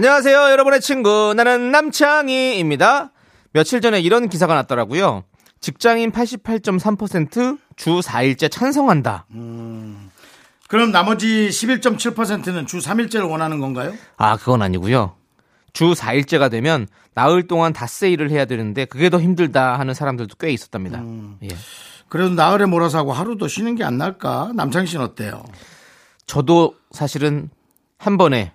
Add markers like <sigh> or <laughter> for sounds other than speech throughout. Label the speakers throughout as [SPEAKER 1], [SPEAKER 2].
[SPEAKER 1] 안녕하세요, 여러분의 친구. 나는 남창희입니다. 며칠 전에 이런 기사가 났더라고요. 직장인 88.3%주 4일째 찬성한다.
[SPEAKER 2] 그럼 나머지 11.7%는 주 3일째를 원하는 건가요?
[SPEAKER 1] 아, 그건 아니고요. 주 4일째가 되면 나흘 동안 닷새 일을 해야 되는데 그게 더 힘들다 하는 사람들도 꽤 있었답니다. 예.
[SPEAKER 2] 그래도 나흘에 몰아서 하고 하루 더 쉬는 게 안 날까? 남창희 씨는 어때요?
[SPEAKER 1] 저도 사실은 한 번에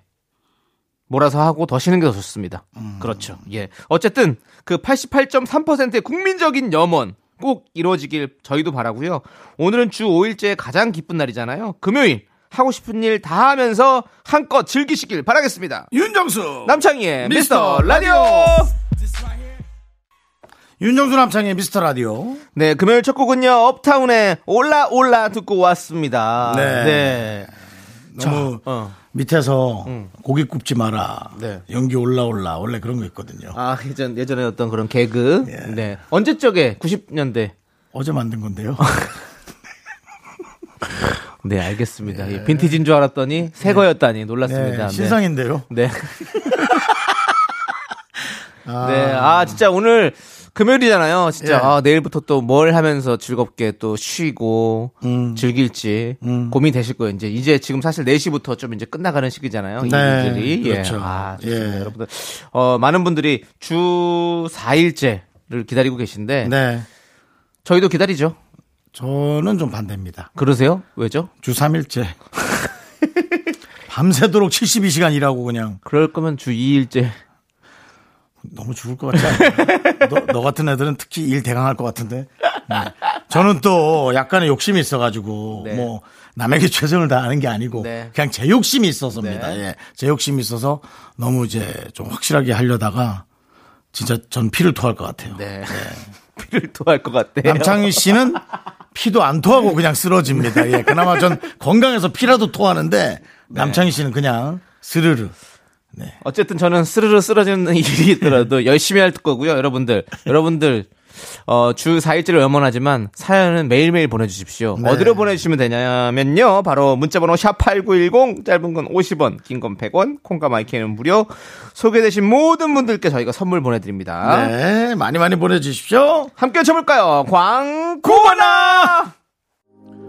[SPEAKER 1] 몰아서 하고 더 쉬는 게 더 좋습니다. 그렇죠. 예. 어쨌든 그 88.3%의 국민적인 염원 꼭 이루어지길 저희도 바라고요. 오늘은 주 5일째 가장 기쁜 날이잖아요. 금요일 하고 싶은 일 다 하면서 한껏 즐기시길 바라겠습니다.
[SPEAKER 2] 윤정수
[SPEAKER 1] 남창희의
[SPEAKER 2] 미스터
[SPEAKER 1] 라디오.
[SPEAKER 2] 윤정수 남창희 미스터 라디오.
[SPEAKER 1] 네, 금요일 첫 곡은요. 업타운의 올라 올라 듣고 왔습니다.
[SPEAKER 2] 네.
[SPEAKER 1] 네.
[SPEAKER 2] 너무
[SPEAKER 1] 어.
[SPEAKER 2] 밑에서 고기 굽지 마라.
[SPEAKER 1] 네.
[SPEAKER 2] 연기 올라올라. 원래 그런 거 있거든요.
[SPEAKER 1] 아, 예전 예전에 어떤 그런 개그.
[SPEAKER 2] 예.
[SPEAKER 1] 네. 언제 쪽에 90년대
[SPEAKER 2] 어제 만든 건데요. <laughs>
[SPEAKER 1] 네, 알겠습니다. 예, 빈티지인 줄 알았더니 새 거였다니 놀랐습니다.
[SPEAKER 2] 네, 신상인데요.
[SPEAKER 1] 네. <laughs> <laughs> 네. 아, 진짜 오늘 금요일이잖아요. 진짜
[SPEAKER 2] 예.
[SPEAKER 1] 아, 내일부터 또 뭘 하면서 즐겁게 또 쉬고
[SPEAKER 2] 음.
[SPEAKER 1] 즐길지 고민 되실 거예요. 이제 이제 지금 사실 4시부터 좀 이제 끝나가는 시기잖아요.
[SPEAKER 2] 네,
[SPEAKER 1] 일들이.
[SPEAKER 2] 그렇죠.
[SPEAKER 1] 예. 아, 좋습니다.
[SPEAKER 2] 예.
[SPEAKER 1] 여러분들. 어, 많은 분들이 주 4일째를 기다리고 계신데
[SPEAKER 2] 네.
[SPEAKER 1] 저희도 기다리죠.
[SPEAKER 2] 저는 좀 반대입니다.
[SPEAKER 1] 그러세요? 왜죠?
[SPEAKER 2] 주 3일째. <laughs> 밤새도록 72시간 일하고 그냥
[SPEAKER 1] 그럴 거면 주 2일째.
[SPEAKER 2] 너무 죽을 것 같지 않아요? 너, 너 같은 애들은 특히 일 대강할 것 같은데. 네. 저는 또 약간의 욕심이 있어가지고
[SPEAKER 1] 네.
[SPEAKER 2] 뭐 남에게 최선을 다하는 게 아니고
[SPEAKER 1] 네.
[SPEAKER 2] 그냥 제 욕심이 있어서입니다.
[SPEAKER 1] 네.
[SPEAKER 2] 예. 제 욕심이 있어서 너무 이제 좀 확실하게 하려다가 진짜 전 피를 토할 것 같아요.
[SPEAKER 1] 네. <laughs> 피를 토할 것 같대요.
[SPEAKER 2] 남창희 씨는 피도 안 토하고 그냥 쓰러집니다. 예. 그나마 전 건강해서 피라도 토하는데 남창희 씨는 그냥 스르르.
[SPEAKER 1] 어쨌든 저는 스르르 쓰러지는 <laughs> 일이 있더라도 열심히 할 거고요, 여러분들. 여러분들 어, 주 4일째를 염원하지만 사연은 매일매일 보내주십시오.
[SPEAKER 2] 네.
[SPEAKER 1] 어디로 보내주시면 되냐면요. 바로 문자번호 샵8910 짧은 건 50원, 긴 건 100원, 콩과 마이크는 무료. 소개되신 모든 분들께 저희가 선물 보내드립니다.
[SPEAKER 2] 네. 많이 많이 보내주십시오.
[SPEAKER 1] 함께 쳐볼까요? 광고나!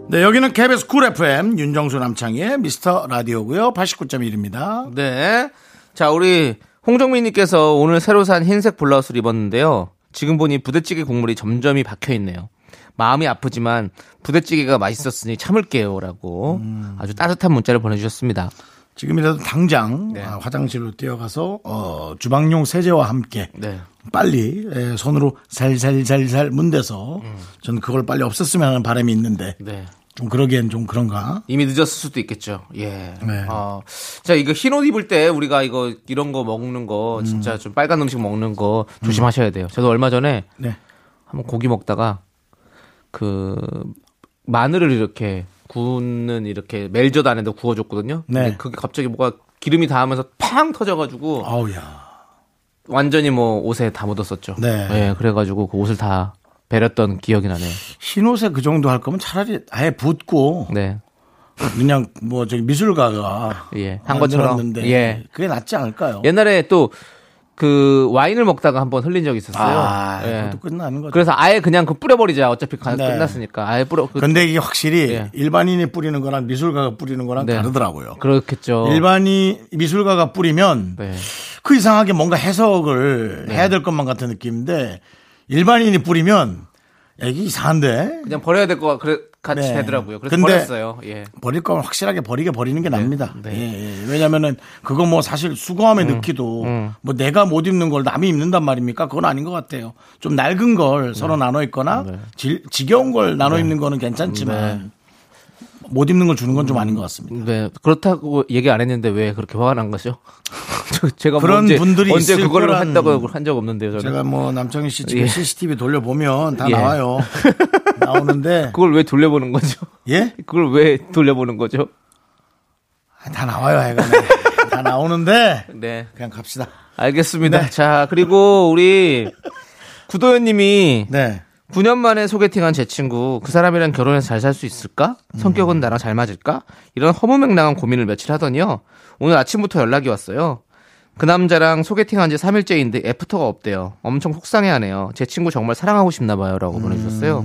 [SPEAKER 2] 네, 여기는 KBS 쿨 FM 윤정수 남창희의 미스터 라디오고요. 89.1입니다.
[SPEAKER 1] 네. 자, 우리 홍정민님께서 오늘 새로 산 흰색 블라우스를 입었는데요. 지금 보니 부대찌개 국물이 점점이 박혀 있네요. 마음이 아프지만 부대찌개가 맛있었으니 참을게요라고 아주 따뜻한 문자를 보내주셨습니다.
[SPEAKER 2] 지금이라도 당장
[SPEAKER 1] 네.
[SPEAKER 2] 아, 화장실로 뛰어가서 어, 주방용 세제와 함께
[SPEAKER 1] 네.
[SPEAKER 2] 빨리 에, 손으로 살살살살 문대서
[SPEAKER 1] 음.
[SPEAKER 2] 저는 그걸 빨리 없앴으면 하는 바람이 있는데
[SPEAKER 1] 네.
[SPEAKER 2] 좀 그러기엔 좀 그런가?
[SPEAKER 1] 이미 늦었을 수도 있겠죠. 예.
[SPEAKER 2] 네.
[SPEAKER 1] 어, 자, 이거 흰옷 입을 때 우리가 이거 이런 거 먹는 거
[SPEAKER 2] 음.
[SPEAKER 1] 진짜 좀 빨간 음식 먹는 거 조심하셔야 돼요. 저도 얼마 전에
[SPEAKER 2] 네.
[SPEAKER 1] 한번 고기 먹다가 그 마늘을 이렇게 구우는 이렇게 멜젓 안에다 구워줬거든요.
[SPEAKER 2] 네.
[SPEAKER 1] 근데 그게 갑자기 뭐가 기름이 닿으면서 팡 터져가지고
[SPEAKER 2] 아우야.
[SPEAKER 1] 완전히 뭐 옷에 다 묻었었죠.
[SPEAKER 2] 네.
[SPEAKER 1] 예, 그래가지고 그 옷을 다 베렸던 기억이 나네요.
[SPEAKER 2] 흰 옷에 그 정도 할 거면 차라리 아예 붓고
[SPEAKER 1] 네.
[SPEAKER 2] 그냥 뭐 저기 미술가가
[SPEAKER 1] 예, 한 것처럼. 예.
[SPEAKER 2] 그게 낫지 않을까요?
[SPEAKER 1] 옛날에 또 그 와인을 먹다가 한번 흘린 적이 있었어요.
[SPEAKER 2] 아,
[SPEAKER 1] 예.
[SPEAKER 2] 그것도 끝나는 거죠.
[SPEAKER 1] 그래서 아예 그냥 그 뿌려버리자. 어차피 가-
[SPEAKER 2] 네.
[SPEAKER 1] 끝났으니까. 아예 뿌려. 그,
[SPEAKER 2] 근데 이게 확실히
[SPEAKER 1] 예.
[SPEAKER 2] 일반인이 뿌리는 거랑 미술가가 뿌리는 거랑
[SPEAKER 1] 네.
[SPEAKER 2] 다르더라고요.
[SPEAKER 1] 그렇겠죠.
[SPEAKER 2] 일반인 미술가가 뿌리면
[SPEAKER 1] 네.
[SPEAKER 2] 그 이상하게 뭔가 해석을 해야 될 것만 같은 느낌인데 일반인이 뿌리면 야, 이게 이상한데
[SPEAKER 1] 그냥 버려야 될 거 같이
[SPEAKER 2] 네.
[SPEAKER 1] 되더라고요. 그래서
[SPEAKER 2] 근데
[SPEAKER 1] 버렸어요. 예.
[SPEAKER 2] 버릴 거면 확실하게 버리게 버리는 게 납니다.
[SPEAKER 1] 네.
[SPEAKER 2] 예, 예. 왜냐면은 그거 뭐 사실 수거함에 넣기도 뭐 내가 못 입는 걸 남이 입는단 말입니까? 그건 아닌 것 같아요. 좀 낡은 걸 서로 나눠 입거나 질- 지겨운 걸 나눠 입는 거는 괜찮지만 못 입는 걸 주는 건 좀 아닌 것 같습니다.
[SPEAKER 1] 네, 그렇다고 얘기 안 했는데 왜 그렇게 화가 난 거죠? <laughs> 저- 제가 뭐
[SPEAKER 2] 그런
[SPEAKER 1] 언제,
[SPEAKER 2] 분들이
[SPEAKER 1] 언제
[SPEAKER 2] 있을
[SPEAKER 1] 그걸로
[SPEAKER 2] 거란-
[SPEAKER 1] 한다고 한 적 없는데요, 저는.
[SPEAKER 2] 제가 뭐 남창희 씨 집에
[SPEAKER 1] 예.
[SPEAKER 2] CCTV 돌려보면 다
[SPEAKER 1] 예.
[SPEAKER 2] 나와요. <laughs> 나오는데
[SPEAKER 1] 그걸 왜 돌려보는 거죠?
[SPEAKER 2] 예?
[SPEAKER 1] 그걸 왜 돌려보는 거죠?
[SPEAKER 2] 다 나와요, 하여간에. 다 나오는데
[SPEAKER 1] 네.
[SPEAKER 2] 그냥 갑시다.
[SPEAKER 1] 알겠습니다.
[SPEAKER 2] 네.
[SPEAKER 1] 자, 그리고 우리 구도현 님이
[SPEAKER 2] 네.
[SPEAKER 1] 9년 만에 소개팅한 제 친구 그 사람이랑 결혼해서 잘 살 수 있을까? 성격은 나랑 잘 맞을까? 이런 허무맹랑한 고민을 며칠 하더니요. 오늘 아침부터 연락이 왔어요. 그 남자랑 소개팅한 지 3일째인데 애프터가 없대요. 엄청 속상해하네요. 제 친구 정말 사랑하고 싶나 봐요라고 보내주셨어요.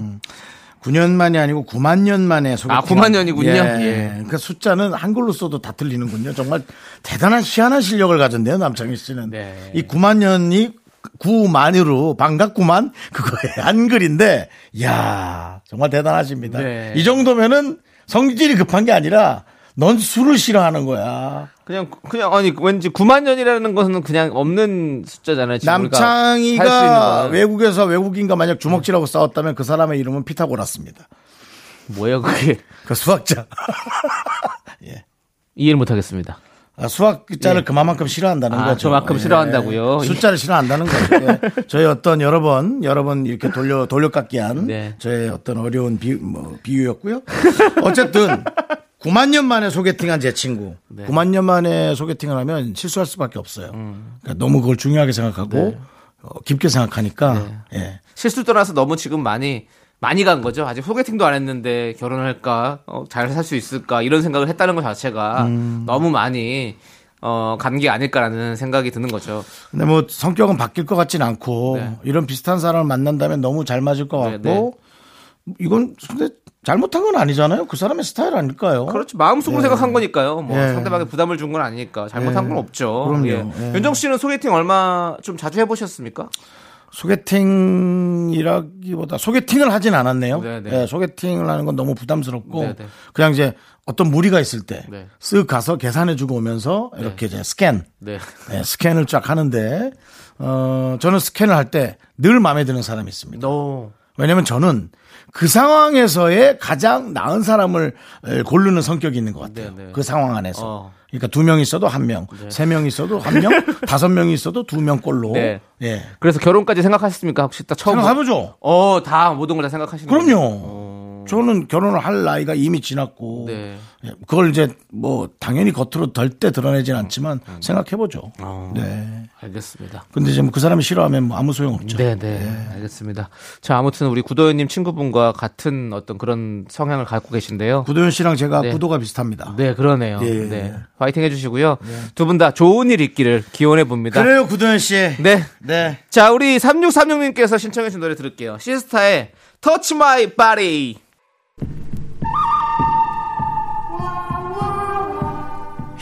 [SPEAKER 2] 9년 만이 아니고 9만 년 만에 소개팅.
[SPEAKER 1] 아, 9만 년이군요.
[SPEAKER 2] 예.
[SPEAKER 1] 예.
[SPEAKER 2] 그 숫자는 한글로 써도 다 틀리는군요. 정말 대단한 희한한 실력을 가졌네요, 남창희 씨는.
[SPEAKER 1] 네.
[SPEAKER 2] 이 9만 년이 9만으로 반갑구만 그거에 <laughs> 한글인데 야 정말 대단하십니다.
[SPEAKER 1] 네.
[SPEAKER 2] 이 정도면은 성질이 급한 게 아니라 넌 술을 싫어하는 거야.
[SPEAKER 1] 그냥 그냥 아니 왠지 9만 년이라는 것은 그냥 없는 숫자잖아요. 거는.
[SPEAKER 2] 외국에서 외국인과 만약 주먹질하고 싸웠다면 그 사람의 이름은 피타고라스입니다.
[SPEAKER 1] 뭐예요 그게
[SPEAKER 2] 그 수학자. <laughs>
[SPEAKER 1] 이해를 못하겠습니다.
[SPEAKER 2] 아, 수학 자를 그만큼 싫어한다는
[SPEAKER 1] 아,
[SPEAKER 2] 거죠.
[SPEAKER 1] 그만큼 싫어한다고요?
[SPEAKER 2] 숫자를 싫어한다는 거죠. <laughs> 예. 저희 어떤 여러 번, 여러 번 이렇게 돌려, 돌려깎기한
[SPEAKER 1] 네.
[SPEAKER 2] 저의 어떤 어려운 비, 뭐, 비유였고요. 어쨌든 9만 년 만에 소개팅한 제 친구.
[SPEAKER 1] 네.
[SPEAKER 2] 9만 년 만에 소개팅을 하면 실수할 수밖에 없어요. 그러니까 너무 그걸 중요하게 생각하고
[SPEAKER 1] 음. 네.
[SPEAKER 2] 어, 깊게 생각하니까 예.
[SPEAKER 1] 실수 떠나서 너무 지금 많이 많이 간 거죠. 아직 소개팅도 안 했는데 결혼할까, 어, 잘 살 수 있을까 이런 생각을 했다는 것 자체가
[SPEAKER 2] 음.
[SPEAKER 1] 너무 많이 어, 간게 아닐까라는 생각이 드는 거죠.
[SPEAKER 2] 근데 뭐 성격은 바뀔 것 같진 않고
[SPEAKER 1] 네.
[SPEAKER 2] 이런 비슷한 사람을 만난다면 너무 잘 맞을 것
[SPEAKER 1] 네,
[SPEAKER 2] 같고 이건 근데 잘못한 건 아니잖아요. 그 사람의 스타일 아닐까요?
[SPEAKER 1] 그렇죠. 마음속으로 생각한 거니까요. 뭐
[SPEAKER 2] 예.
[SPEAKER 1] 상대방에 부담을 준 건 아니니까 잘못한
[SPEAKER 2] 예.
[SPEAKER 1] 건 없죠.
[SPEAKER 2] 그럼요.
[SPEAKER 1] 예.
[SPEAKER 2] 예.
[SPEAKER 1] 윤정 씨는 소개팅 얼마 좀 자주 해보셨습니까?
[SPEAKER 2] 소개팅이라기보다 소개팅을 하진 않았네요.
[SPEAKER 1] 네네.
[SPEAKER 2] 예, 소개팅을 하는 건 너무 부담스럽고
[SPEAKER 1] 네네.
[SPEAKER 2] 그냥 이제 어떤 무리가 있을 때
[SPEAKER 1] 네.
[SPEAKER 2] 쓱 가서 계산해주고 오면서 이렇게 이제 스캔,
[SPEAKER 1] 네.
[SPEAKER 2] 예, 스캔을 쫙 하는데 어 저는 스캔을 할 때 늘 마음에 드는 사람이 있습니다.
[SPEAKER 1] 너
[SPEAKER 2] 왜냐면 저는 그 상황에서의 가장 나은 사람을 에, 고르는 성격이 있는 것 같아요.
[SPEAKER 1] 네네.
[SPEAKER 2] 그 상황 안에서.
[SPEAKER 1] 어.
[SPEAKER 2] 그러니까 두 명 있어도 한 명, 세명 있어도 한 명, <laughs> 다섯 명 있어도 두 명 꼴로.
[SPEAKER 1] 네.
[SPEAKER 2] 예.
[SPEAKER 1] 그래서 결혼까지 생각하셨습니까? 혹시 딱 처음
[SPEAKER 2] 생각해보죠.
[SPEAKER 1] 어, 다 모든 걸 다 생각하시는?
[SPEAKER 2] 그럼요. 저는 결혼을 할 나이가 이미 지났고.
[SPEAKER 1] 네.
[SPEAKER 2] 예, 그걸 이제 뭐 당연히 겉으로 절대 드러내진 않지만 생각해보죠.
[SPEAKER 1] 어.
[SPEAKER 2] 네.
[SPEAKER 1] 알겠습니다.
[SPEAKER 2] 근데 이제 뭐그 사람이 싫어하면 뭐 아무 소용 없죠.
[SPEAKER 1] 네, 네, 알겠습니다. 자, 아무튼 우리 구도현님 친구분과 같은 어떤 그런 성향을 갖고 계신데요.
[SPEAKER 2] 구도현 씨랑 제가
[SPEAKER 1] 네.
[SPEAKER 2] 구도가 비슷합니다.
[SPEAKER 1] 네, 그러네요.
[SPEAKER 2] 예.
[SPEAKER 1] 네, 화이팅 해주시고요. 두분 다 좋은 일 있기를 기원해 봅니다.
[SPEAKER 2] 그래요, 구도현 씨.
[SPEAKER 1] 네,
[SPEAKER 2] 네.
[SPEAKER 1] 자, 우리 3636님께서 신청해주신 노래 들을게요. 시스타의 Touch My Body.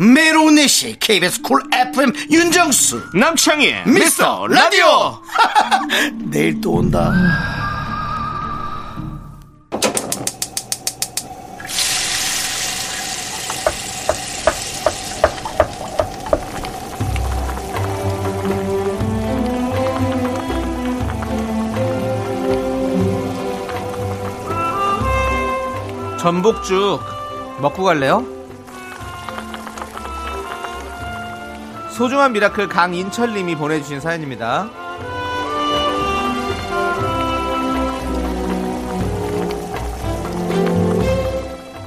[SPEAKER 2] 메로운 4시 KBS 쿨 FM 윤정수.
[SPEAKER 1] 남창희의
[SPEAKER 2] 미스터 라디오. <laughs> 내일 또 온다.
[SPEAKER 1] 전복죽 먹고 갈래요? 소중한 miracle 강인철님이 보내주신 사연입니다.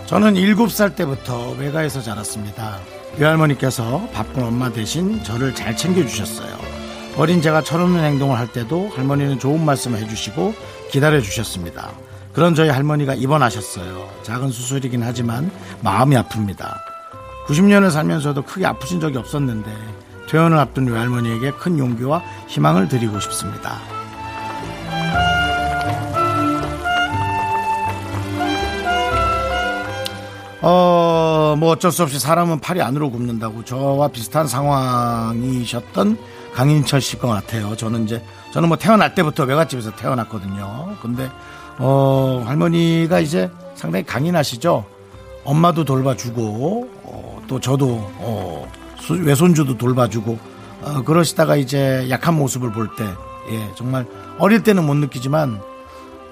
[SPEAKER 2] 저는 7살 때부터 외가에서 자랐습니다. 외할머니께서 바쁜 엄마 대신 저를 잘 챙겨주셨어요. 어린 제가 철없는 행동을 할 때도 할머니는 좋은 말씀을 해주시고 기다려주셨습니다. 그런 저희 할머니가 입원하셨어요. 작은 수술이긴 하지만 마음이 아픕니다. 90년을 살면서도 크게 아프신 적이 없었는데 퇴원을 앞둔 외할머니에게 큰 용기와 희망을 드리고 싶습니다. 어, 뭐 어쩔 수 없이 사람은 팔이 안으로 굽는다고 저와 비슷한 상황이셨던 강인철 씨 것 같아요. 저는 이제, 저는 뭐 태어날 때부터 외갓집에서 태어났거든요. 근데, 어, 할머니가 이제 상당히 강인하시죠. 엄마도 돌봐주고, 어, 또 저도, 어, 수- 외손주도 돌봐주고, 어, 그러시다가 이제 약한 모습을 볼 때, 예, 정말 어릴 때는 못 느끼지만,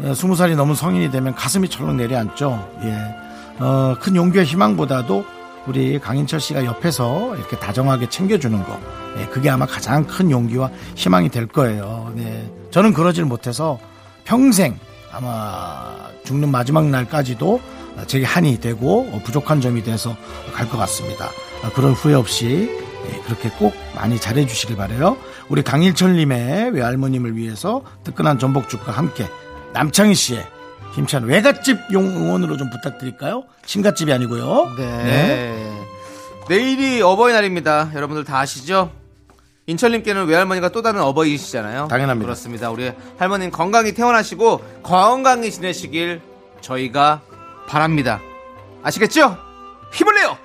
[SPEAKER 2] 예, 스무 살이 넘은 성인이 되면 가슴이 철렁 내려앉죠. 예. 어, 큰 용기와 희망보다도 우리 강인철 씨가 옆에서 이렇게 다정하게 챙겨주는 거. 예, 그게 아마 가장 큰 용기와 희망이 될 거예요. 네. 저는 그러질 못해서 평생 아마 죽는 마지막 날까지도 제게 한이 되고 어, 부족한 점이 돼서 갈 것 같습니다. 아, 그런 후회 없이 예, 그렇게 꼭 많이 잘해 주시길 바래요. 우리 강일철님의 외할머님을 위해서 뜨끈한 전복죽과 함께 남창희 씨의 힘찬 외갓집 용 응원으로 좀 부탁드릴까요? 친갓집이 아니고요.
[SPEAKER 1] 네. 내일이 어버이날입니다. 여러분들 다 아시죠? 인철님께는 외할머니가 또 다른 어버이시잖아요.
[SPEAKER 2] 당연합니다.
[SPEAKER 1] 그렇습니다. 우리 할머님 건강히 태어나시고 건강히 지내시길 저희가 바랍니다. 아시겠죠? 힘을 내요!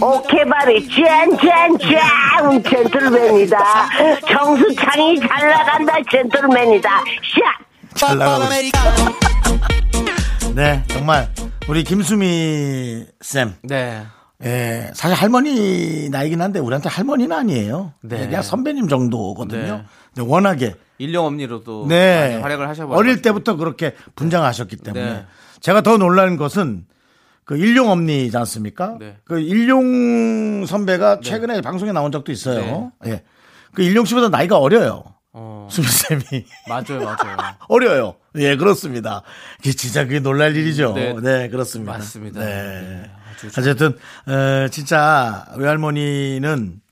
[SPEAKER 3] 오케바리 짠짠짠 젠틀맨이다 정수창이 잘 나간다 젠틀맨이다 샷
[SPEAKER 2] 잘 나가고. <laughs> 네, 정말 우리 김수미 쌤.
[SPEAKER 1] 네.
[SPEAKER 2] 예, 사실 할머니 나이긴 한데 우리한테 할머니는 아니에요.
[SPEAKER 1] 네.
[SPEAKER 2] 네, 그냥 선배님 정도거든요.
[SPEAKER 1] 네.
[SPEAKER 2] 근데 워낙에
[SPEAKER 1] 일용 엄니로도
[SPEAKER 2] 네.
[SPEAKER 1] 활약을 하셔버려.
[SPEAKER 2] 어릴 때부터 그렇게 분장하셨기 때문에
[SPEAKER 1] 네.
[SPEAKER 2] 제가 더 놀라는 것은 그 일용 엄니지 않습니까?
[SPEAKER 1] 네.
[SPEAKER 2] 그 일용 선배가 최근에 방송에 나온 적도 있어요. 예. 그 일용 씨보다 나이가 어려요.
[SPEAKER 1] 어,
[SPEAKER 2] 수미 쌤이
[SPEAKER 1] 맞아요, 맞아요. <laughs>
[SPEAKER 2] 어려요. 예, 그렇습니다. 그게 진짜 그게 놀랄 일이죠.
[SPEAKER 1] 네.
[SPEAKER 2] 네, 그렇습니다.
[SPEAKER 1] 맞습니다.
[SPEAKER 2] 네.
[SPEAKER 1] 네,
[SPEAKER 2] 어쨌든 어, 진짜 외할머니는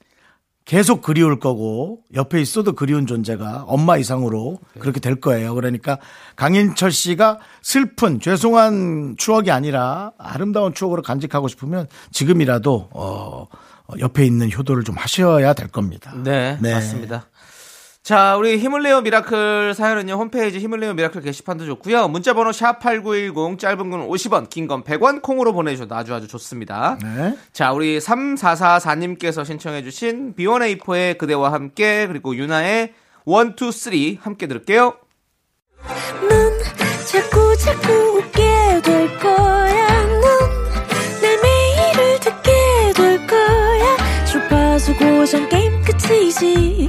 [SPEAKER 2] 계속 그리울 거고 옆에 있어도 그리운 존재가 엄마 이상으로
[SPEAKER 1] 네.
[SPEAKER 2] 그렇게 될 거예요. 그러니까 강인철 씨가 슬픈 죄송한 추억이 아니라 아름다운 추억으로 간직하고 싶으면 지금이라도 어, 어, 옆에 있는 효도를 좀 하셔야 될 겁니다.
[SPEAKER 1] 네,
[SPEAKER 2] 네.
[SPEAKER 1] 맞습니다. 자, 우리 힘을 내요 miracle 사연은요, 홈페이지 힘을 내요 miracle 게시판도 좋고요. 문자 번호 샵8910, 짧은 건 50원, 긴 건 100원, 콩으로 보내 주셔도 아주 아주 좋습니다.
[SPEAKER 2] 네.
[SPEAKER 1] 자, 우리 3444님께서 신청해 주신 B1A4의 그대와 함께, 그리고 유나의 1, 2, 3 함께 들을게요.
[SPEAKER 4] 넌 자꾸 자꾸 웃게 될 거야. 넌내 매일을 듣게 될 거야. 주파수 고정 게임 끝이지.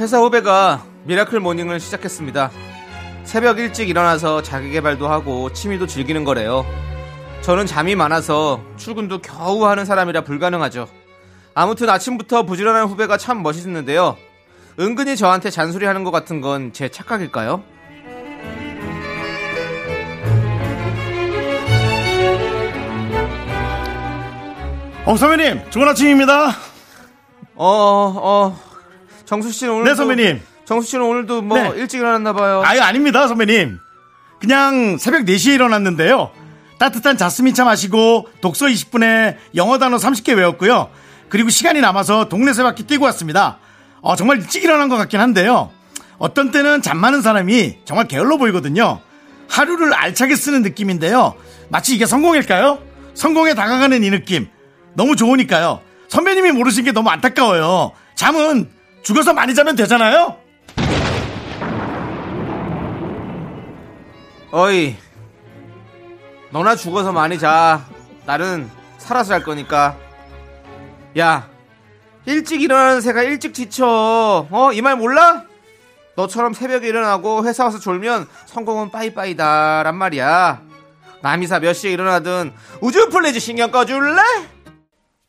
[SPEAKER 1] 회사 후배가 miracle morning을 시작했습니다. 새벽 일찍 일어나서 자기개발도 하고 취미도 즐기는 거래요. 저는 잠이 많아서 출근도 겨우 하는 사람이라 불가능하죠. 아무튼 아침부터 부지런한 후배가 참 멋있는데요. 은근히 저한테 잔소리 하는 것 같은 건 제 착각일까요?
[SPEAKER 2] 어, 선배님, 좋은 아침입니다.
[SPEAKER 1] 어, 어, 정수 씨는 오늘
[SPEAKER 2] 네, 선배님.
[SPEAKER 1] 정수 씨는 오늘도 뭐
[SPEAKER 2] 네.
[SPEAKER 1] 일찍 일어났나 봐요.
[SPEAKER 2] 아유, 아닙니다, 선배님. 그냥 새벽 4시에 일어났는데요. 따뜻한 자스민차 마시고 독서 20분에 영어 단어 30개 외웠고요. 그리고 시간이 남아서 동네 세 바퀴 뛰고 왔습니다. 어, 정말 일찍 일어난 것 같긴 한데요. 어떤 때는 잠 많은 사람이 정말 게을러 보이거든요. 하루를 알차게 쓰는 느낌인데요. 마치 이게 성공일까요? 성공에 다가가는 이 느낌. 너무 좋으니까요. 선배님이 모르신 게 너무 안타까워요. 잠은 죽어서 많이 자면 되잖아요?
[SPEAKER 1] 어이, 너나 죽어서 많이 자. 나는 살아서 할 거니까. 야, 일찍 일어나는 새가 일찍 지쳐. 어, 이 말 몰라? 너처럼 새벽에 일어나고 회사 와서 졸면 성공은 빠이빠이다란 말이야. 남이사 몇 시에 일어나든 would you please 신경 꺼줄래?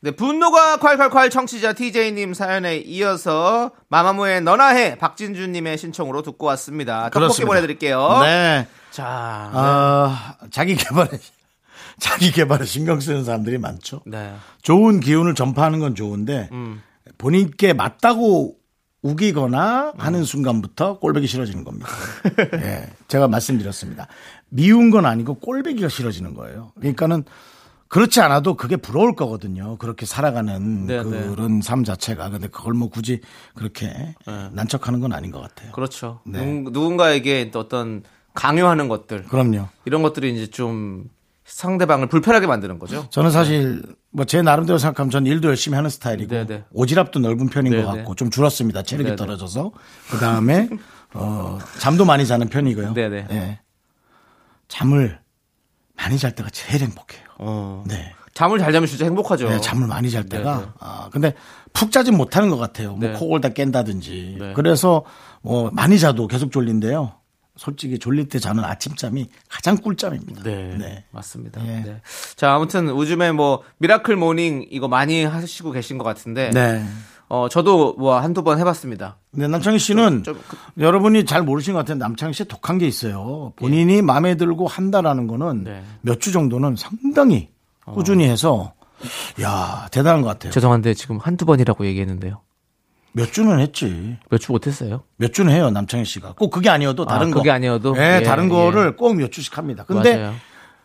[SPEAKER 1] 네, 분노가 콸콸콸 청취자 TJ님 사연에 이어서 마마무의 너나 해 박진주님의 신청으로 듣고 왔습니다. 떡볶이
[SPEAKER 2] 그렇습니다.
[SPEAKER 1] 보내드릴게요.
[SPEAKER 2] 네.
[SPEAKER 1] 자,
[SPEAKER 2] 아, 자기 개발에 <laughs> 자기 개발에 신경 쓰는 사람들이 많죠.
[SPEAKER 1] 네.
[SPEAKER 2] 좋은 기운을 전파하는 건 좋은데
[SPEAKER 1] 음.
[SPEAKER 2] 본인께 맞다고 우기거나 하는 순간부터 꼴배기 싫어지는 겁니다. <laughs> 예, 제가 말씀드렸습니다. 미운 건 아니고 꼴배기가 싫어지는 거예요. 그러니까는 그렇지 않아도 그게 부러울 거거든요. 그렇게 살아가는
[SPEAKER 1] 네,
[SPEAKER 2] 그런 삶 자체가. 근데 그걸 뭐 굳이 그렇게 난척하는 건 아닌 것 같아요.
[SPEAKER 1] 그렇죠.
[SPEAKER 2] 네.
[SPEAKER 1] 누군- 누군가에게 또 어떤 강요하는 것들
[SPEAKER 2] 그럼요.
[SPEAKER 1] 이런 것들이 이제 좀 상대방을 불편하게 만드는 거죠.
[SPEAKER 2] 저는 사실 뭐 제 나름대로 생각하면 전 일도 열심히 하는 스타일이고
[SPEAKER 1] 네, 네.
[SPEAKER 2] 오지랖도 넓은 편인
[SPEAKER 1] 네,
[SPEAKER 2] 것
[SPEAKER 1] 네.
[SPEAKER 2] 같고 좀 줄었습니다. 체력이
[SPEAKER 1] 네, 네.
[SPEAKER 2] 떨어져서 그 다음에 <laughs> 어, 잠도 많이 자는 편이고요.
[SPEAKER 1] 네, 네.
[SPEAKER 2] 예. 잠을 많이 잘 때가 제일 행복해요.
[SPEAKER 1] 어.
[SPEAKER 2] 네.
[SPEAKER 1] 잠을 잘 자면 진짜 행복하죠.
[SPEAKER 2] 네, 잠을 많이 잘 때가
[SPEAKER 1] 네, 네.
[SPEAKER 2] 아 근데 푹 자진 못하는 것 같아요. 뭐
[SPEAKER 1] 네.
[SPEAKER 2] 코골다 깬다든지
[SPEAKER 1] 네.
[SPEAKER 2] 그래서 뭐 많이 자도 계속 졸린데요. 솔직히 졸릴 때 자는 아침잠이 가장 꿀잠입니다.
[SPEAKER 1] 네,
[SPEAKER 2] 네.
[SPEAKER 1] 맞습니다.
[SPEAKER 2] 예.
[SPEAKER 1] 네. 자, 아무튼 요즘에 뭐 miracle morning 이거 많이 하시고 계신 것 같은데,
[SPEAKER 2] 네.
[SPEAKER 1] 어 저도 뭐 한두 번 해봤습니다.
[SPEAKER 2] 근데 남창희 씨는
[SPEAKER 1] 좀 그-
[SPEAKER 2] 여러분이 잘 모르신 것 같은데 남창희 씨 독한 게 있어요. 본인이 마음에 들고 한다라는 거는
[SPEAKER 1] 네.
[SPEAKER 2] 몇주 정도는 상당히 꾸준히 해서 야 대단한 것 같아요.
[SPEAKER 1] 죄송한데 지금 한두 번이라고 얘기했는데요.
[SPEAKER 2] 몇 주는 했지.
[SPEAKER 1] 몇 주 못했어요?
[SPEAKER 2] 몇 주는 해요 남창희 씨가. 꼭 그게 아니어도
[SPEAKER 1] 아,
[SPEAKER 2] 다른 거.
[SPEAKER 1] 그게 아니어도?
[SPEAKER 2] 네,
[SPEAKER 1] 예,
[SPEAKER 2] 다른
[SPEAKER 1] 예.
[SPEAKER 2] 거를 꼭몇 주씩 합니다. 근데
[SPEAKER 1] 맞아요.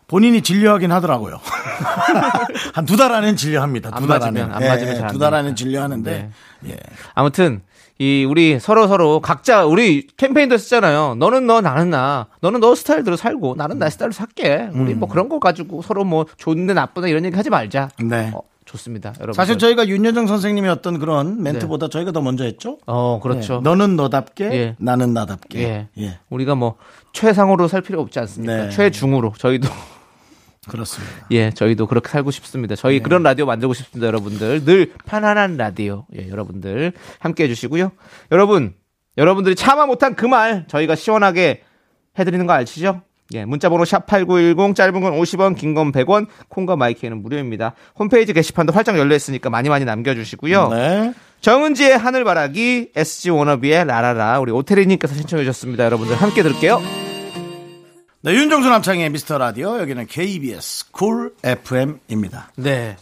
[SPEAKER 2] 본인이 진료하긴 하더라고요. <laughs> 한 두 달 안엔 진료합니다. 안두달
[SPEAKER 1] 맞으면,
[SPEAKER 2] 안에.
[SPEAKER 1] 안 맞으면 잘안
[SPEAKER 2] 두달. 안엔 진료하는데. 예.
[SPEAKER 1] 아무튼 이 우리 서로 서로 각자 우리 캠페인도 했잖아요. 너는 너 나는 나. 너는 너 스타일대로 살고 나는 나 스타일로 살게. 우리
[SPEAKER 2] 음.
[SPEAKER 1] 뭐 그런 거 가지고 서로 뭐 좋은데 나쁘다 이런 얘기 하지 말자.
[SPEAKER 2] 네.
[SPEAKER 1] 어, 좋습니다, 여러분.
[SPEAKER 2] 사실 저희가 윤여정 선생님의 어떤 그런 멘트보다 저희가 더 먼저 했죠.
[SPEAKER 1] 어 그렇죠.
[SPEAKER 2] 예, 너는 너답게,
[SPEAKER 1] 예.
[SPEAKER 2] 나는 나답게.
[SPEAKER 1] 예.
[SPEAKER 2] 예.
[SPEAKER 1] 우리가 뭐 최상으로 살 필요 없지 않습니까?
[SPEAKER 2] 네.
[SPEAKER 1] 최중으로 저희도
[SPEAKER 2] 그렇습니다.
[SPEAKER 1] 예 저희도 그렇게 살고 싶습니다. 저희 그런 라디오 만들고 싶습니다, 여러분들. 늘 편안한 라디오 예 여러분들 함께 해주시고요. 여러분 여러분들이 차마 못한 그 말 저희가 시원하게 해드리는 거 아시죠? 예, 문자번호 샵8910 짧은 건 50원, 긴 건 100원, 콩과 마이크는 무료입니다. 홈페이지 게시판도 활짝 열려 있으니까 많이 많이 남겨주시고요.
[SPEAKER 2] 네.
[SPEAKER 1] 정은지의 하늘바라기, SG 워너비의 라라라, 우리 오태리님께서 신청해 주셨습니다. 여러분들 함께 들을게요.
[SPEAKER 2] 네, 윤정수 남창희 미스터 라디오 여기는 KBS 쿨 FM입니다.
[SPEAKER 1] 네.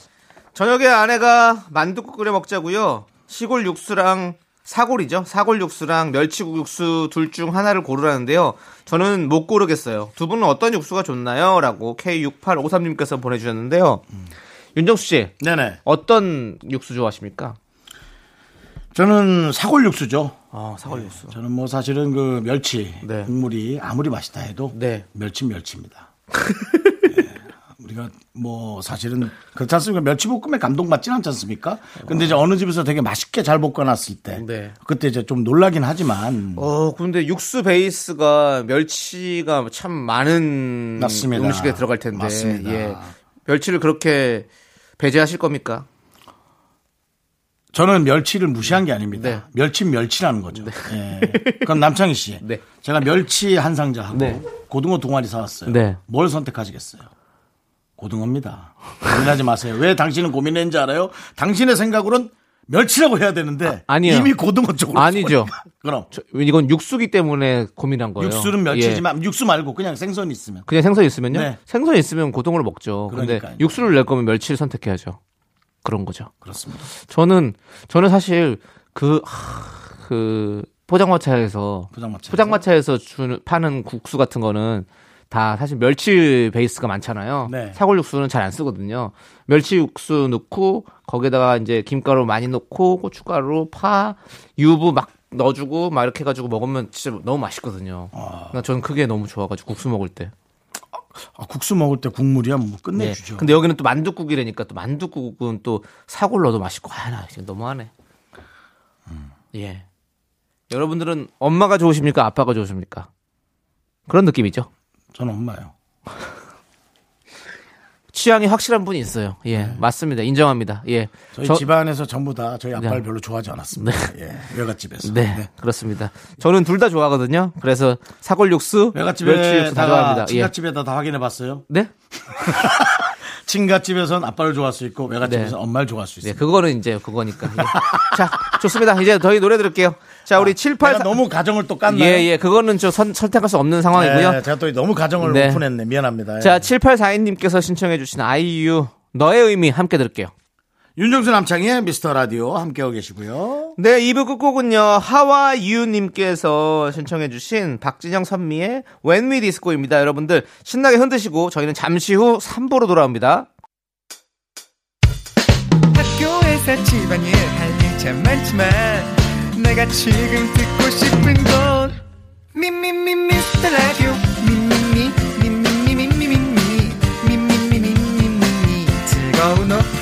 [SPEAKER 1] 저녁에 아내가 만두국 끓여 먹자고요. 시골 육수랑 사골이죠. 사골 육수랑 멸치국 육수 둘 중 하나를 고르라는데요. 저는 못 고르겠어요. 두 분은 어떤 육수가 좋나요? 라고 K6853님께서 보내주셨는데요. 윤정수 씨,
[SPEAKER 2] 네네.
[SPEAKER 1] 어떤 육수 좋아하십니까?
[SPEAKER 2] 저는 사골 육수죠.
[SPEAKER 1] 아, 사골 육수.
[SPEAKER 2] 저는 뭐 사실은 그 멸치
[SPEAKER 1] 네.
[SPEAKER 2] 국물이 아무리 맛있다 해도
[SPEAKER 1] 네.
[SPEAKER 2] 멸치 멸치입니다. 예. 우리가 뭐 사실은 그렇지 않습니까? 멸치볶음에 감동받진 않지 않습니까? 근데 이제 어느 집에서 되게 맛있게 잘 볶아놨을 때
[SPEAKER 1] 네.
[SPEAKER 2] 그때 이제 좀 놀라긴 하지만
[SPEAKER 1] 어, 근데 육수 베이스가 멸치가 참 많은
[SPEAKER 2] 맞습니다.
[SPEAKER 1] 음식에 들어갈 텐데.
[SPEAKER 2] 맞습니다.
[SPEAKER 1] 예. 멸치를 그렇게 배제하실 겁니까?
[SPEAKER 2] 저는 멸치를 무시한 게 아닙니다.
[SPEAKER 1] 네.
[SPEAKER 2] 멸치 멸치라는 거죠. 예. 그럼 남창희 씨,
[SPEAKER 1] 네.
[SPEAKER 2] 제가 멸치 한 상자하고
[SPEAKER 1] 네.
[SPEAKER 2] 고등어 동아리 사왔어요.
[SPEAKER 1] 네.
[SPEAKER 2] 뭘 선택하시겠어요? 고등어입니다. 고민하지 마세요. 왜 당신은 고민했는지 알아요? 당신의 생각으로는 멸치라고 해야 되는데
[SPEAKER 1] 아, 아니에요.
[SPEAKER 2] 이미 고등어 쪽으로
[SPEAKER 1] 아니죠. <laughs>
[SPEAKER 2] 그럼
[SPEAKER 1] 저- 이건 육수기 때문에 고민한 거예요.
[SPEAKER 2] 육수는
[SPEAKER 1] 예.
[SPEAKER 2] 멸치지만 육수 말고 그냥 생선이 있으면
[SPEAKER 1] 그냥 생선 있으면요?
[SPEAKER 2] 네.
[SPEAKER 1] 생선 있으면 고등어를 먹죠. 근데
[SPEAKER 2] 그러니까요.
[SPEAKER 1] 육수를 낼 거면 멸치를 선택해야죠. 그런 거죠.
[SPEAKER 2] 그렇습니다.
[SPEAKER 1] 저는 저는 사실 그, 하, 그 포장마차에서
[SPEAKER 2] 포장마차에서?
[SPEAKER 1] 포장마차에서 주는 파는 국수 같은 거는 다 사실 멸치 베이스가 많잖아요.
[SPEAKER 2] 네.
[SPEAKER 1] 사골 육수는 잘 안 쓰거든요. 멸치 육수 넣고 거기다가 이제 김가루 많이 넣고 고춧가루, 파, 유부 막 넣어주고 막 이렇게 해가지고 먹으면 진짜 너무 맛있거든요. 그러니까 저는 그게 너무 좋아가지고 국수 먹을 때.
[SPEAKER 2] 아, 국수 먹을 때 국물이야 뭐
[SPEAKER 1] 네.
[SPEAKER 2] 끝내주죠.
[SPEAKER 1] 근데 여기는 또 만두국이라니까 또 만두국은 또 사골 넣어도 맛있고 아나 지금 너무하네. 예. 여러분들은 엄마가 좋으십니까? 아빠가 좋으십니까? 그런 느낌이죠.
[SPEAKER 2] 저는 엄마요. <laughs>
[SPEAKER 1] 취향이 확실한 분이 있어요. 예, 맞습니다. 인정합니다. 예.
[SPEAKER 2] 네. 저희
[SPEAKER 1] 저-
[SPEAKER 2] 집안에서 전부 다 저희 아빠를
[SPEAKER 1] 네.
[SPEAKER 2] 별로 좋아하지 않았습니다. 예, 외갓집에서.
[SPEAKER 1] 네, 그렇습니다. 저는 둘 다 좋아하거든요. 그래서 사골 육수, 멸치 육수 다
[SPEAKER 2] 외갓집에다가
[SPEAKER 1] 좋아합니다. 예.
[SPEAKER 2] 친갓집에다 다 확인해 봤어요.
[SPEAKER 1] 네? <laughs>
[SPEAKER 2] 친갓집에선 아빠를 좋아할 수 있고 외갓집에서
[SPEAKER 1] 네.
[SPEAKER 2] 엄마를 좋아할 수
[SPEAKER 1] 네,
[SPEAKER 2] 있어요.
[SPEAKER 1] 그거는 이제 그거니까. 예. 자, 좋습니다. 이제 저희 노래 들을게요. 자, 우리 78
[SPEAKER 2] 내가 너무 가정을 또 깠나요?
[SPEAKER 1] 예, 예. 그거는 저 선, 선택할 수 없는 상황이고요.
[SPEAKER 2] 네, 제가 또 너무 가정을
[SPEAKER 1] 네.
[SPEAKER 2] 오픈했네. 미안합니다. 예.
[SPEAKER 1] 자, 7842님께서 신청해 주신 아이유, 너의 의미 함께 들을게요.
[SPEAKER 2] 윤정수 남창의 미스터 라디오 함께하고 계시고요.
[SPEAKER 1] 네, 2부 끝곡은요, 하와유님께서 신청해주신 박진영 선미의 When We Disco입니다. 여러분들 신나게 흔드시고 저희는 잠시 후 3부로 돌아옵니다.
[SPEAKER 5] 학교에서 집안일 할일참 많지만 내가 지금 듣고 싶은 건 미미미 미스터 라디오 미미미 미미미 미미미 미미미 미미미 즐거운 오후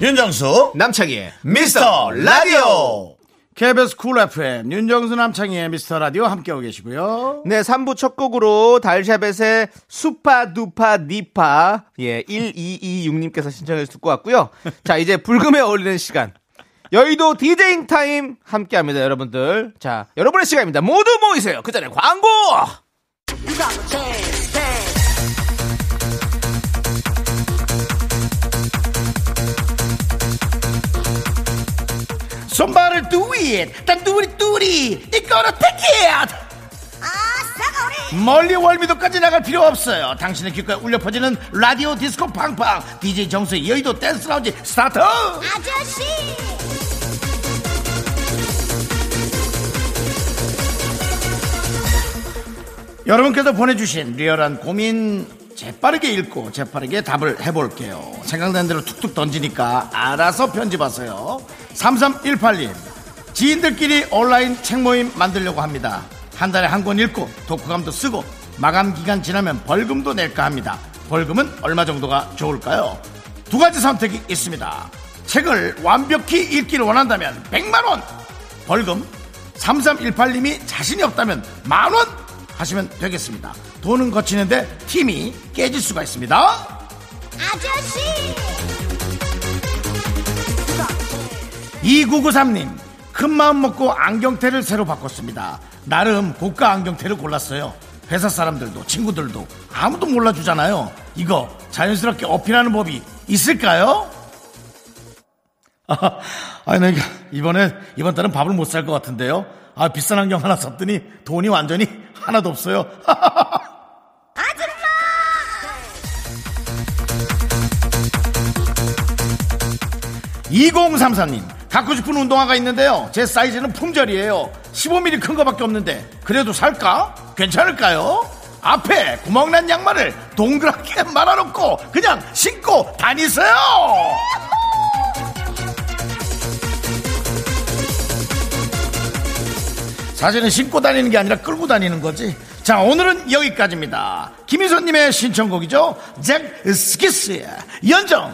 [SPEAKER 2] 윤정수
[SPEAKER 1] 남창희의
[SPEAKER 2] 미스터 라디오 KBS 쿨 FM 윤정수 남창희 미스터 라디오 함께하고 계시고요.
[SPEAKER 1] 네, 3부 첫 곡으로 달샤벳의 Supa Dupa Diva 예, 1226님께서 신청해 듣고 왔고요. 자, 이제 불금에 어울리는 시간. 여의도 디제잉 타임 함께 합니다, 여러분들. 자, 여러분의 시간입니다. 모두 모이세요. 그 전에 광고!
[SPEAKER 2] Somebody do it. 난 do it, do it. You gonna take it. 멀리 월미도까지 나갈 필요 없어요. 당신의 귓가에 울려 퍼지는 라디오 디스코 팡팡. DJ 정수의 여의도 댄스 라운지 스타트.
[SPEAKER 4] 아저씨
[SPEAKER 2] 여러분께서 보내주신 real한 고민 재빠르게 읽고 재빠르게 답을 해볼게요. 생각난 대로 툭툭 던지니까 알아서 편집하세요. 3318님 지인들끼리 온라인 책 모임 만들려고 합니다. 한 달에 한 권 읽고 독후감도 쓰고 마감 기간 지나면 벌금도 낼까 합니다. 벌금은 얼마 정도가 좋을까요? 두 가지 선택이 있습니다. 책을 완벽히 읽기를 원한다면 100만원 벌금 3318님이 자신이 없다면 만원 하시면 되겠습니다. 돈은 거치는데 팀이 깨질 수가 있습니다.
[SPEAKER 4] 아저씨
[SPEAKER 2] 2993님, 큰 마음 먹고 안경테를 새로 바꿨습니다. 나름 고가 안경테를 골랐어요. 회사 사람들도 친구들도 아무도 몰라주잖아요. 이거 자연스럽게 어필하는 법이 있을까요? 아, 아니, 내가 이번에, 이번 달은 밥을 못 살 것 같은데요. 아, 비싼 안경 하나 샀더니 돈이 완전히 하나도 없어요. 2034님 갖고 싶은 운동화가 있는데요 제 사이즈는 품절이에요 15mm 큰 거밖에 없는데 그래도 살까? 괜찮을까요? 앞에 구멍난 양말을 동그랗게 <laughs> 말아놓고 그냥 신고 다니세요 사실은 신고 다니는 게 아니라 끌고 다니는 거지. 자 오늘은 여기까지입니다. 김희선님의 신청곡이죠. 잭 스키스의 연정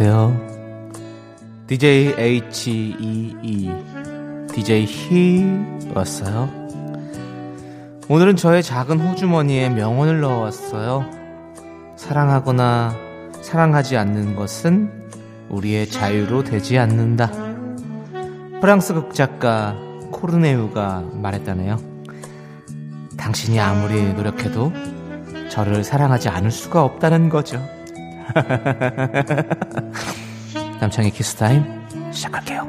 [SPEAKER 1] 안녕하세요. DJ H-E-E DJ 히 왔어요. 오늘은 저의 작은 호주머니에 명언을 넣어왔어요. 사랑하거나 사랑하지 않는 것은 우리의 자유로 되지 않는다. 프랑스 극작가 코르네유가 말했다네요. 당신이 아무리 노력해도 저를 사랑하지 않을 수가 없다는 거죠. <laughs> 남창희 키스타임 시작할게요.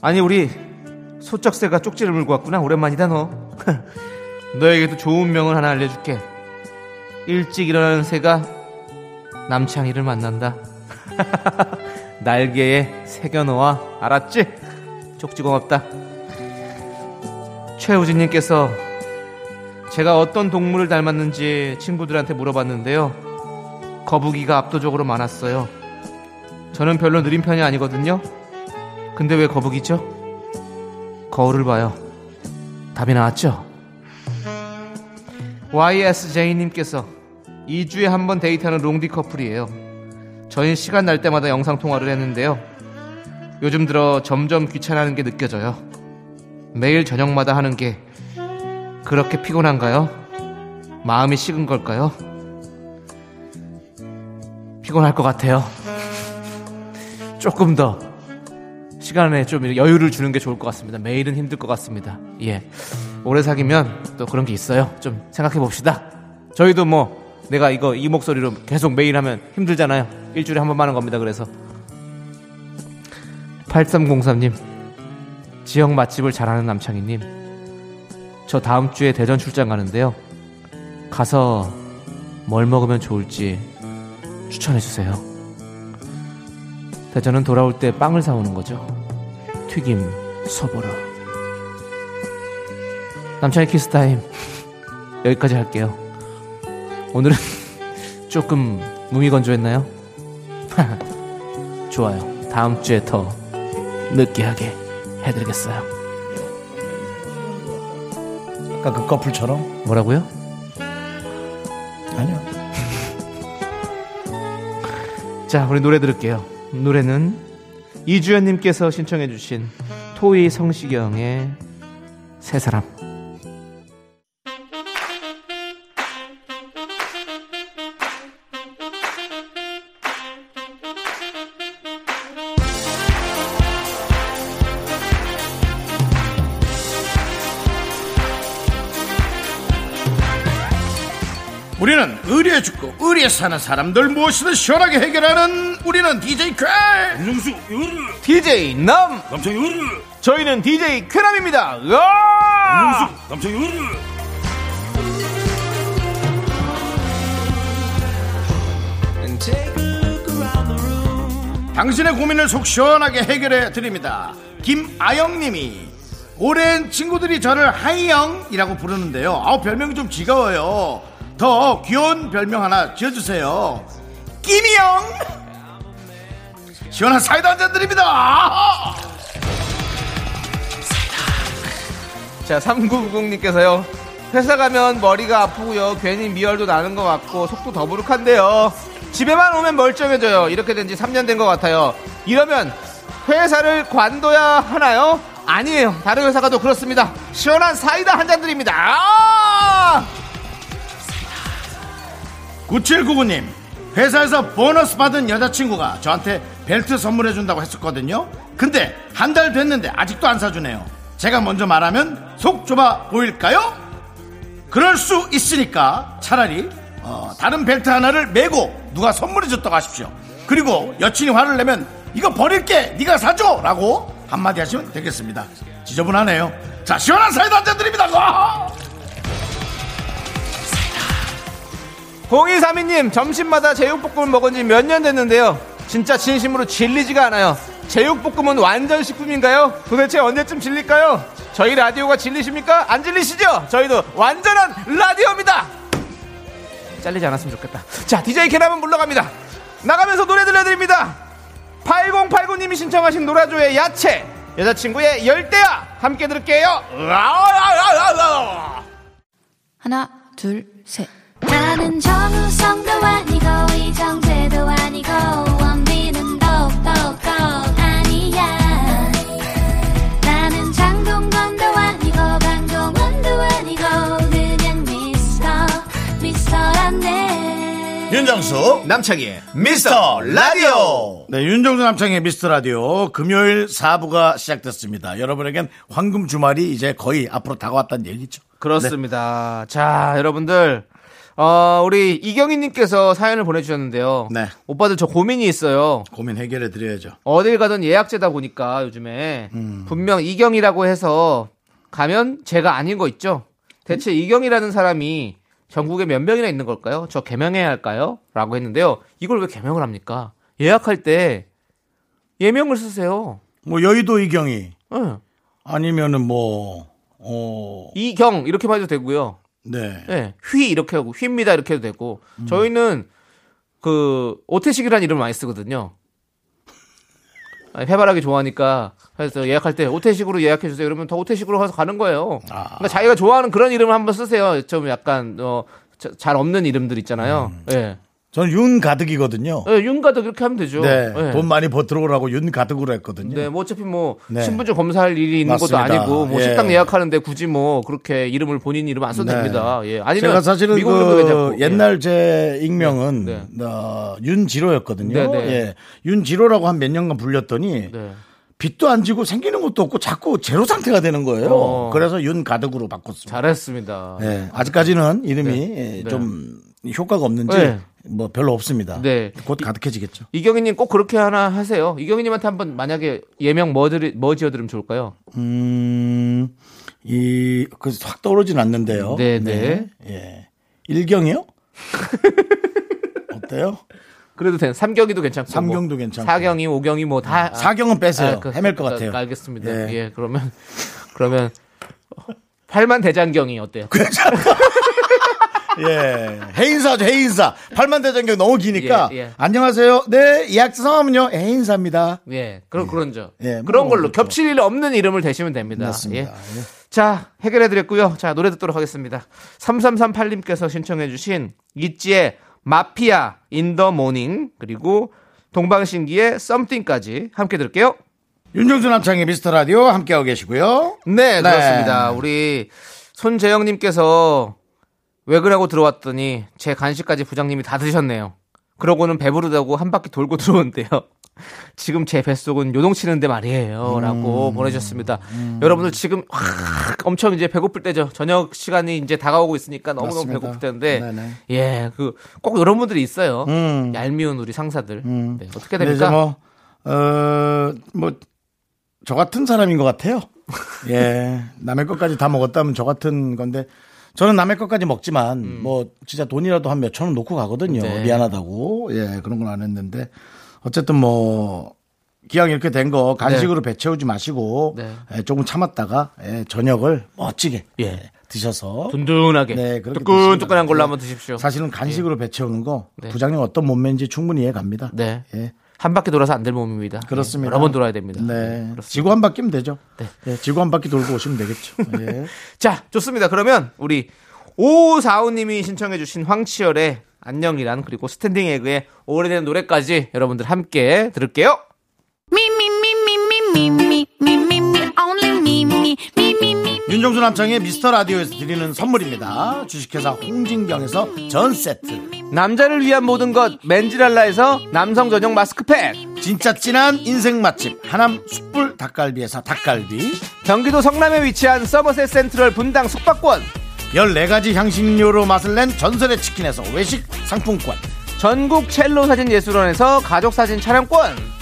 [SPEAKER 1] 아니 우리 소쩍새가 쪽지를 물고 왔구나. 오랜만이다 너. <laughs> 너에게도 좋은 명을 하나 알려줄게. 일찍 일어나는 새가 남창희를 만난다 <laughs> 날개에 새겨놓아 알았지? 쪽지 고맙다 최우진님께서 제가 어떤 동물을 닮았는지 친구들한테 물어봤는데요 거북이가 압도적으로 많았어요 저는 별로 느린 편이 아니거든요 근데 왜 거북이죠? 거울을 봐요. 답이 나왔죠? YSJ님께서 2주에 한 번 데이트하는 롱디 커플이에요. 저희 시간 날 때마다 영상 통화를 했는데요. 요즘 들어 점점 귀찮아하는 게 느껴져요. 매일 저녁마다 하는 게 그렇게 피곤한가요? 마음이 식은 걸까요? 피곤할 것 같아요. 조금 더 시간에 좀 여유를 주는 게 좋을 것 같습니다. 매일은 힘들 것 같습니다. 예. 오래 사귀면 또 그런 게 있어요. 좀 생각해 봅시다. 저희도 뭐 내가 이거 이 목소리로 계속 매일 하면 힘들잖아요. 일주일에 한 번만 하는 겁니다. 그래서 8303님 지역 맛집을 잘하는 남창희님 저 다음 주에 대전 출장 가는데요. 가서 뭘 먹으면 좋을지 추천해 주세요. 대전은 돌아올 때 빵을 사오는 거죠. 튀김, 서보라. 남창희 키스타임 <laughs> 여기까지 할게요. 오늘은 <laughs> 조금 무미건조했나요? <laughs> 좋아요. 다음 주에 더 느끼하게 해드리겠어요.
[SPEAKER 2] 아까 그 커플처럼?
[SPEAKER 1] 뭐라고요?
[SPEAKER 2] 아니요. <laughs>
[SPEAKER 1] 자, 우리 노래 들을게요. 노래는 이주연님께서 신청해주신 토이 성시경의 세 사람.
[SPEAKER 2] 의리에 의리에 사는 사람들 무엇이든 시원하게 해결하는 우리는 DJ 쾌
[SPEAKER 6] 윤정수 요르
[SPEAKER 1] DJ 남!
[SPEAKER 6] 남창희 요르
[SPEAKER 1] 저희는 DJ 쾌남입니다. 으아!
[SPEAKER 6] 윤정수 남창희 요르
[SPEAKER 2] 당신의 고민을 속 시원하게 해결해 드립니다. 김아영님이 오랜 친구들이 저를 하이영이라고 부르는데요. 아우 별명이 좀 지겨워요. 더 귀여운 별명 하나 지어주세요. 끼미영. 시원한 사이다 한잔 드립니다.
[SPEAKER 1] 자, 3990님께서요. 회사 가면 머리가 아프고요. 괜히 미열도 나는 것 같고 속도 더부룩한데요. 집에만 오면 멀쩡해져요. 이렇게 된 지 3년 된 것 같아요. 이러면 회사를 관둬야 하나요? 아니에요. 다른 회사가 더 그렇습니다. 시원한 사이다 한 잔 드립니다. 아!
[SPEAKER 2] 9799님 회사에서 보너스 받은 여자친구가 저한테 벨트 선물해준다고 했었거든요. 근데 한 달 됐는데 아직도 안 사주네요. 제가 먼저 말하면 속 좁아 보일까요? 그럴 수 있으니까 차라리 어, 다른 벨트 하나를 메고 누가 선물해줬다고 하십시오. 그리고 여친이 화를 내면 이거 버릴게 네가 사줘! 라고 한마디 하시면 되겠습니다. 지저분하네요. 자 시원한 사이다 한잔 드립니다. 와!
[SPEAKER 1] 0232님 점심마다 제육볶음을 먹은 지 몇 년 됐는데요 진짜 진심으로 질리지가 않아요 제육볶음은 완전 식품인가요? 도대체 언제쯤 질릴까요? 저희 라디오가 질리십니까? 안 질리시죠? 저희도 완전한 라디오입니다 잘리지 않았으면 좋겠다 자 DJ 캐남은 물러갑니다 나가면서 노래 들려드립니다 8089님이 신청하신 노라조의 야채 여자친구의 열대야 함께 들을게요.
[SPEAKER 7] 하나, 둘, 셋.
[SPEAKER 4] 나는 정우성도 아니고 이정재도 아니고 원빈은 더욱더 아니야 나는 장동건도 아니고 강동원도 아니고 그냥 미스터 미스터란데
[SPEAKER 2] 윤정수
[SPEAKER 1] 남창희의
[SPEAKER 2] 미스터 라디오. 네, 윤정수 남창의 미스터 라디오 금요일 4부가 시작됐습니다. 여러분에겐 황금 주말이 이제 거의 앞으로 다가왔다는 얘기죠.
[SPEAKER 1] 그렇습니다. 자, 여러분들. 어, 우리 이경희님께서 사연을 보내주셨는데요.
[SPEAKER 2] 네.
[SPEAKER 1] 오빠들 저 고민이 있어요.
[SPEAKER 2] 고민 해결해 드려야죠.
[SPEAKER 1] 어딜 가든 예약제다 보니까 요즘에
[SPEAKER 2] 음.
[SPEAKER 1] 분명 이경이라고 해서 가면 제가 아닌 거 있죠. 대체 이경이라는 사람이 전국에 몇 명이나 있는 걸까요? 저 개명해야 할까요? 라고 했는데요. 이걸 왜 개명을 합니까? 예약할 때 예명을 쓰세요.
[SPEAKER 2] 뭐 여의도 이경이
[SPEAKER 1] 예.
[SPEAKER 2] 아니면은 뭐 어,
[SPEAKER 1] 이경 이렇게만 해도 되고요.
[SPEAKER 2] 네.
[SPEAKER 1] 예. 휘 이렇게 하고 휘입니다 이렇게 해도 되고 저희는 그 오태식이라는 이름을 많이 쓰거든요. 아니, 해바라기 좋아하니까 그래서 예약할 때 오태식으로 예약해 주세요. 그러면 더 오태식으로 가서 가는 거예요. 그러니까 자기가 좋아하는 그런 이름을 한번 쓰세요. 좀 약간 어, 자- 잘 없는 이름들 있잖아요. 예.
[SPEAKER 2] 저는 윤 가득이거든요.
[SPEAKER 1] 예, 윤가도 그렇게 하면 되죠.
[SPEAKER 2] 네.
[SPEAKER 1] 예.
[SPEAKER 2] 돈 많이 버들어오라고 윤 가득으로 했거든요.
[SPEAKER 1] 네, 뭐 어차피 뭐
[SPEAKER 2] 네.
[SPEAKER 1] 신분증 검사할 일이 있는 것도
[SPEAKER 2] 맞습니다.
[SPEAKER 1] 아니고 뭐
[SPEAKER 2] 예.
[SPEAKER 1] 식당 예약하는데 굳이 뭐 그렇게 이름을 본인 이름 안 써도
[SPEAKER 2] 네.
[SPEAKER 1] 됩니다. 예. 아니면
[SPEAKER 2] 제가 사실은 그
[SPEAKER 1] 괜찮고. 예.
[SPEAKER 2] 옛날 제 익명은
[SPEAKER 1] 네,
[SPEAKER 2] 어, 윤지로였거든요.
[SPEAKER 1] 네, 네.
[SPEAKER 2] 예. 윤지로라고 한 몇 년간 불렸더니
[SPEAKER 1] 네.
[SPEAKER 2] 빚도 안 지고 생기는 것도 없고 자꾸 제로 상태가 되는 거예요.
[SPEAKER 1] 어.
[SPEAKER 2] 그래서 윤 가득으로 바꿨습니다.
[SPEAKER 1] 잘했습니다.
[SPEAKER 2] 예, 아직까지는 이름이
[SPEAKER 1] 네.
[SPEAKER 2] 예,
[SPEAKER 1] 네.
[SPEAKER 2] 좀 효과가 없는지
[SPEAKER 1] 네.
[SPEAKER 2] 뭐 별로 없습니다.
[SPEAKER 1] 네.
[SPEAKER 2] 곧 가득해지겠죠.
[SPEAKER 1] 이경희님 꼭 그렇게 하나 하세요. 이경희님한테 한번 만약에 예명 뭐, 들이, 뭐 지어드리면 좋을까요?
[SPEAKER 2] 음, 이, 그, 확 떠오르진 않는데요.
[SPEAKER 1] 네, 네.
[SPEAKER 2] 예. 일경이요? <laughs> 어때요?
[SPEAKER 1] 그래도 된 삼경이도 괜찮고.
[SPEAKER 2] 삼경도
[SPEAKER 1] 뭐
[SPEAKER 2] 괜찮고.
[SPEAKER 1] 사경이, 오경이 뭐 다.
[SPEAKER 2] 사경은 빼세요.
[SPEAKER 1] 그,
[SPEAKER 2] 헤맬 것
[SPEAKER 1] 그,
[SPEAKER 2] 같아요.
[SPEAKER 1] 알겠습니다.
[SPEAKER 2] 예.
[SPEAKER 1] 예, 그러면 그러면 팔만 대장경이 어때요? <laughs>
[SPEAKER 2] 예. 해인사죠, 해인사. 팔만대장경 너무 기니까.
[SPEAKER 1] 예, 예.
[SPEAKER 2] 안녕하세요. 네, 예약자 성함은요? 해인사입니다.
[SPEAKER 1] 예, 그런 그런죠.
[SPEAKER 2] 예,
[SPEAKER 1] 그런
[SPEAKER 2] 뭐,
[SPEAKER 1] 걸로
[SPEAKER 2] 그렇죠.
[SPEAKER 1] 겹칠 일 없는 이름을 대시면 됩니다.
[SPEAKER 2] 맞습니다.
[SPEAKER 1] 예.
[SPEAKER 2] 예.
[SPEAKER 1] 자, 해결해드렸고요. 자, 노래 듣도록 하겠습니다. 3338님께서 신청해주신 ITZY의 마피아 In the morning 그리고 동방신기의 Something까지 함께 들을게요.
[SPEAKER 2] 윤정수 남창의 미스터 라디오 함께하고 계시고요.
[SPEAKER 1] 네,
[SPEAKER 2] 네.
[SPEAKER 1] 그렇습니다. 우리 손재영님께서 왜 그러고 들어왔더니 제 간식까지 부장님이 다 드셨네요. 그러고는 배부르다고 한 바퀴 돌고 <laughs> 들어온대요. 지금 제 뱃속은 요동치는데 말이에요.
[SPEAKER 2] 음.
[SPEAKER 1] 라고 보내주셨습니다. 여러분들 지금 확 엄청 이제 배고플 때죠. 저녁 시간이 이제 다가오고 있으니까 너무너무
[SPEAKER 2] 맞습니다.
[SPEAKER 1] 배고플 때인데,
[SPEAKER 2] 네네.
[SPEAKER 1] 예, 그, 꼭 이런 분들이 있어요.
[SPEAKER 2] 음.
[SPEAKER 1] 얄미운 우리 상사들. 네, 어떻게 됩니까?
[SPEAKER 2] 뭐, 어, 뭐, 저 같은 사람인 것 같아요. <laughs> 예. 남의 것까지 다 먹었다면 저 같은 건데, 저는 남의 것까지 먹지만, 뭐, 진짜 돈이라도 한 몇천 원 놓고 가거든요.
[SPEAKER 1] 음. 네.
[SPEAKER 2] 미안하다고. 예, 그런 건 안 했는데. 어쨌든 뭐, 기왕 이렇게 된 거 간식으로 배 채우지 마시고,
[SPEAKER 1] 네.
[SPEAKER 2] 예, 조금 참았다가, 예, 저녁을 멋지게
[SPEAKER 1] 예.
[SPEAKER 2] 예, 드셔서.
[SPEAKER 1] 든든하게.
[SPEAKER 2] 네,
[SPEAKER 1] 뜨끈뜨끈한 걸로 한번 드십시오.
[SPEAKER 2] 사실은 간식으로 배 채우는 거,
[SPEAKER 1] 네.
[SPEAKER 2] 부장님 어떤 몸매인지 충분히 이해 갑니다.
[SPEAKER 1] 네.
[SPEAKER 2] 예.
[SPEAKER 1] 한 바퀴 돌아서 안 될 몸입니다.
[SPEAKER 2] 그렇습니다.
[SPEAKER 1] 여러 번 돌아야 됩니다.
[SPEAKER 2] 네.
[SPEAKER 1] 그렇습니다.
[SPEAKER 2] 지구 한 바퀴면 되죠.
[SPEAKER 1] 네.
[SPEAKER 2] 네. 지구 한 바퀴 돌고 오시면 되겠죠. 예.
[SPEAKER 1] 자, 좋습니다. 그러면 우리 5545님이 신청해주신 황치열의 안녕이란 그리고 Standing Egg의 오래된 노래까지 여러분들 함께 들을게요.
[SPEAKER 2] 윤정수 남창희의 미스터 라디오에서 드리는 선물입니다. 주식회사 홍진경에서 전 세트.
[SPEAKER 1] 남자를 위한 모든 것 맨지랄라에서 남성 전용 마스크팩
[SPEAKER 2] 진짜 진한 인생 맛집 하남 숯불 닭갈비에서 닭갈비.
[SPEAKER 1] 경기도 성남에 위치한 서머셋 센트럴 분당 숙박권
[SPEAKER 2] 14가지 향신료로 맛을 낸 전설의 치킨에서 외식 상품권.
[SPEAKER 1] 전국 첼로 사진 예술원에서 가족 사진 촬영권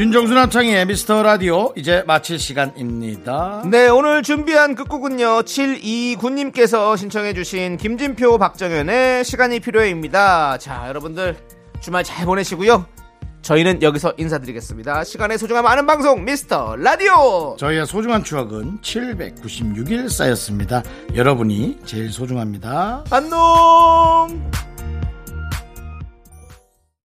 [SPEAKER 2] 윤정수 남창의 미스터 라디오 이제 마칠 시간입니다.
[SPEAKER 1] 네, 오늘 준비한 끝곡은요, 729님께서 신청해 주신 김진표 박정현의 시간이 필요해입니다. 자, 여러분들, 주말 잘 보내시고요. 저희는 여기서 인사드리겠습니다. 시간의 소중함 아는 방송, 미스터 라디오!
[SPEAKER 2] 저희의 소중한 추억은 796일 쌓였습니다. 여러분이 제일 소중합니다.
[SPEAKER 1] 안녕!